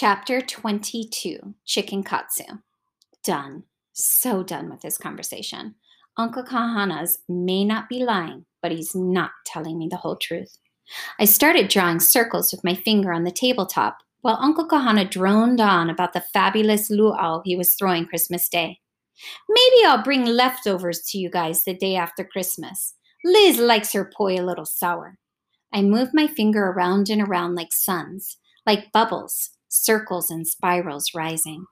Chapter 22 Chicken Katsu. Done. So done with this conversation. Uncle Kahanas may not be lying, but he's not telling me the whole truth. I started drawing circles with my finger on the tabletop while Uncle Kahana droned on about the fabulous luau he was throwing Christmas Day. Maybe I'll bring leftovers to you guys the day after Christmas. Liz likes her poi a little sour. I moved my finger around and around like suns, like bubbles, circles and spirals rising.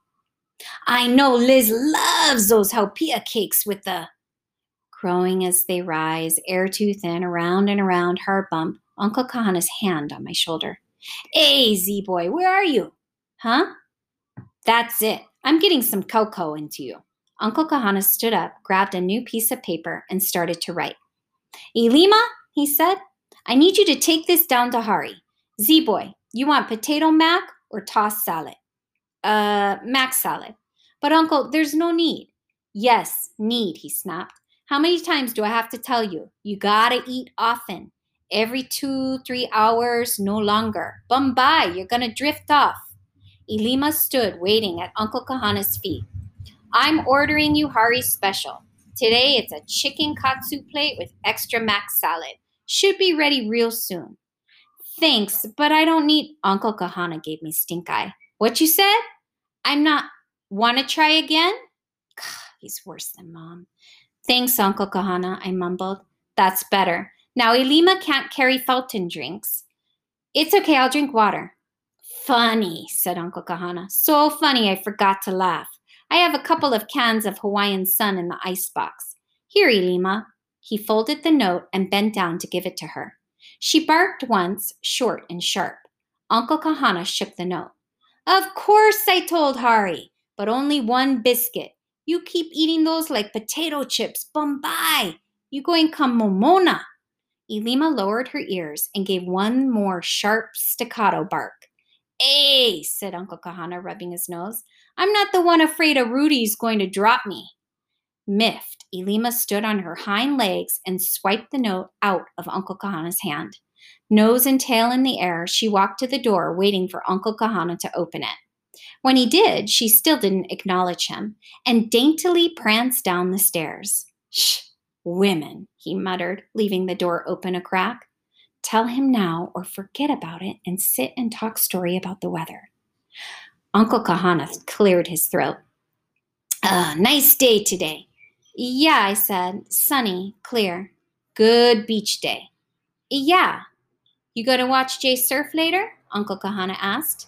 I know Liz loves those haupia cakes with the growing as they rise, air too thin, around and around, heart bump, Uncle Kahana's hand on my shoulder. Hey, Z boy, where are you? Huh? That's it. I'm getting some cocoa into you. Uncle Kahana stood up, grabbed a new piece of paper, and started to write. Ilima, he said, I need you to take this down to Hari. Z boy, you want potato mac or tossed salad? Uh, mac salad. But uncle, there's no need. Yes, need, he snapped. How many times do I have to tell you? You gotta eat often. Every two, three hours, no longer. Bumbye, you're gonna drift off. Ilima stood waiting at Uncle Kahana's feet. I'm ordering you Hari's special. Today it's a chicken katsu plate with extra max salad. Should be ready real soon. Thanks, but I don't need. Uncle Kahana gave me stink eye. What you said? I'm not. Wanna try again? he's worse than mom. Thanks, Uncle Kahana, I mumbled. That's better. Now, Ilima can't carry fountain drinks. It's okay, I'll drink water. Funny, said Uncle Kahana. So funny, I forgot to laugh. I have a couple of cans of Hawaiian Sun in the icebox. Here, Ilima. He folded the note and bent down to give it to her. She barked once, short and sharp. Uncle Kahana shook the note. Of course, I told Hari, but only one biscuit. You keep eating those like potato chips. Bumbye! You going come momona. Ilima lowered her ears and gave one more sharp staccato bark. Hey, said Uncle Kahana, rubbing his nose. I'm not the one afraid a Rudy's going to drop me. Miffed, Ilima stood on her hind legs and swiped the note out of Uncle Kahana's hand. Nose and tail in the air, she walked to the door, waiting for Uncle Kahana to open it. When he did, she still didn't acknowledge him and daintily pranced down the stairs. Shh, Women, he muttered, leaving the door open a crack. Tell him now or forget about it and sit and talk story about the weather. Uncle Kahana cleared his throat. Uh, nice day today. Yeah, I said. Sunny, clear. Good beach day. Yeah. You going to watch Jay surf later? Uncle Kahana asked.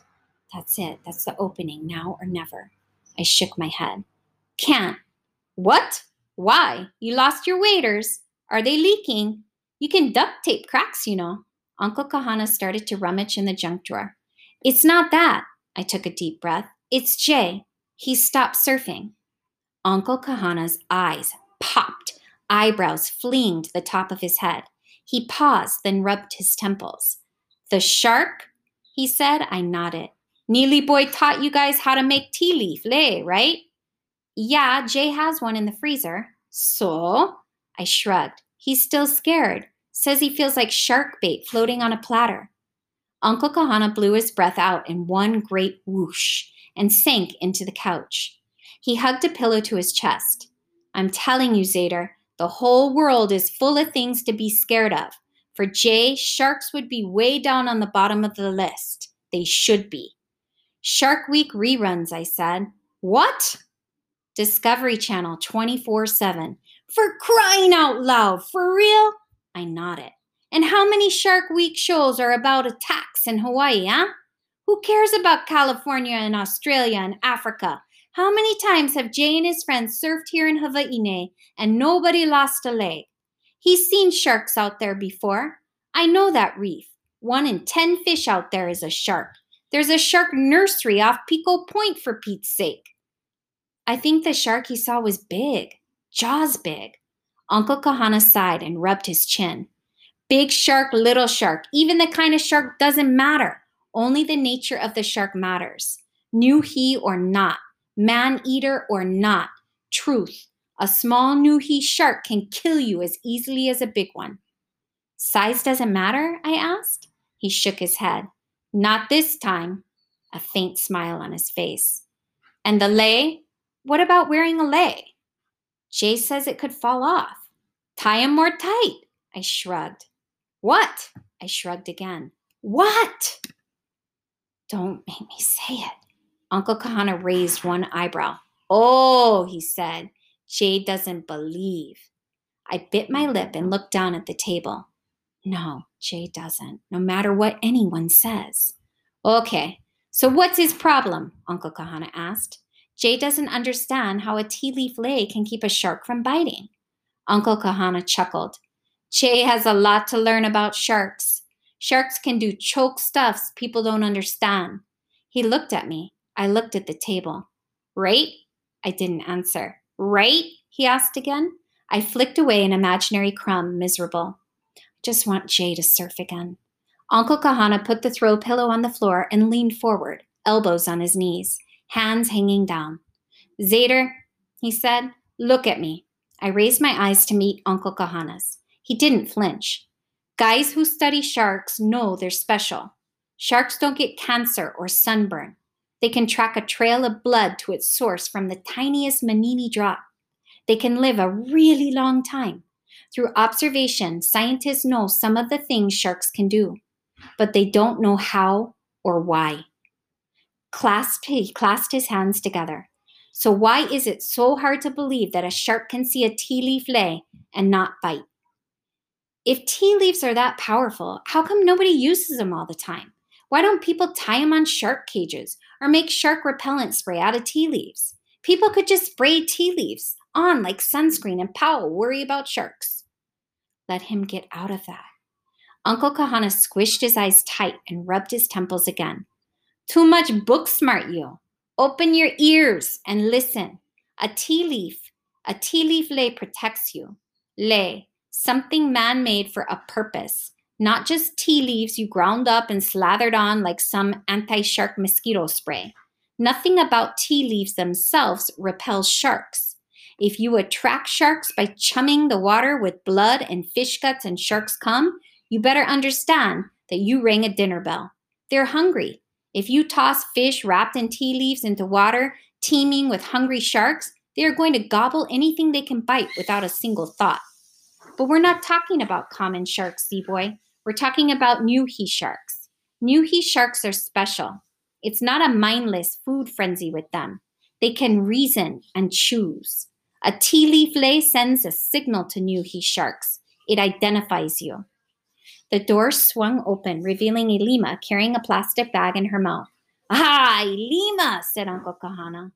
That's it. That's the opening, now or never. I shook my head. Can't. What? Why? You lost your waders. Are they leaking? You can duct tape cracks, you know. Uncle Kahana started to rummage in the junk drawer. It's not that. I took a deep breath. It's Jay. He stopped surfing. Uncle Kahana's eyes popped, eyebrows fleeing to the top of his head. He paused, then rubbed his temples. The shark? He said. I nodded. Neely Boy taught you guys how to make ti leaf lei, right? Yeah, Jay has one in the freezer. So? I shrugged. He's still scared. Says he feels like shark bait floating on a platter. Uncle Kahana blew his breath out in one great whoosh and sank into the couch. He hugged a pillow to his chest. I'm telling you, Zader, the whole world is full of things to be scared of. For Jay, sharks would be way down on the bottom of the list. They should be. Shark Week reruns, I said. What? Discovery Channel 24 7. For crying out loud, for real? I nodded. And how many Shark Week shows are about attacks in Hawaii, huh? Who cares about California and Australia and Africa? How many times have Jay and his friends surfed here in Hawaii and nobody lost a leg? He's seen sharks out there before. I know that reef. One in ten fish out there is a shark. There's a shark nursery off Pico Point for Pete's sake. I think the shark he saw was big, jaws big. Uncle Kahana sighed and rubbed his chin. Big shark, little shark, even the kind of shark doesn't matter. Only the nature of the shark matters. Niuhi or not, man eater or not, truth. A small Niuhi shark can kill you as easily as a big one. Size doesn't matter? I asked. He shook his head. Not this time. a faint smile on his face. And the lei? What about wearing a lei? Jay says it could fall off. Tie him more tight. I shrugged. What? I shrugged again. What? Don't make me say it. Uncle Kahana raised one eyebrow. Oh, he said. Jay doesn't believe. I bit my lip and looked down at the table. No, Jay doesn't, no matter what anyone says. Okay, so what's his problem? Uncle Kahana asked. Jay doesn't understand how a ti leaf lei can keep a shark from biting. Uncle Kahana chuckled. Jay has a lot to learn about sharks. Sharks can do choke stuffs people don't understand. He looked at me. I looked at the table. Right? I didn't answer. Right? He asked again. I flicked away an imaginary crumb, miserable. I Just want Jay to surf again. Uncle Kahana put the throw pillow on the floor and leaned forward, elbows on his knees, hands hanging down. Zader, he said, look at me. I raised my eyes to meet Uncle Kahana's. He didn't flinch. Guys who study sharks know they're special. Sharks don't get cancer or sunburn. They can track a trail of blood to its source from the tiniest manini drop. They can live a really long time. Through observation, scientists know some of the things sharks can do, but they don't know how or why. Clasped, he clasped his hands together. So, why is it so hard to believe that a shark can see a ti leaf lei and not bite? If ti leaves are that powerful, how come nobody uses them all the time? Why don't people tie them on shark cages or make shark repellent spray out of ti leaves? People could just spray ti leaves on like sunscreen and pow, worry about sharks. Let him get out of that. Uncle Kahana squished his eyes tight and rubbed his temples again. Too much book smart, you. Open your ears and listen. A ti leaf, a ti leaf lei protects you. Lei, something man made for a purpose, not just ti leaves you ground up and slathered on like some anti shark mosquito spray. Nothing about ti leaves themselves repels sharks. If you attract sharks by chumming the water with blood and fish guts and sharks come, you better understand that you rang a dinner bell. They're hungry. If you toss fish wrapped in ti leaves into water teeming with hungry sharks, they are going to gobble anything they can bite without a single thought. But we're not talking about common sharks, Sea Boy. We're talking about Niuhi sharks. Niuhi sharks are special. It's not a mindless food frenzy with them. They can reason and choose. A ti leaf lei sends a signal to Niuhi sharks. It identifies you. The door swung open, revealing Ilima carrying a plastic bag in her mouth. Ah, Ilima, said Uncle Kahana.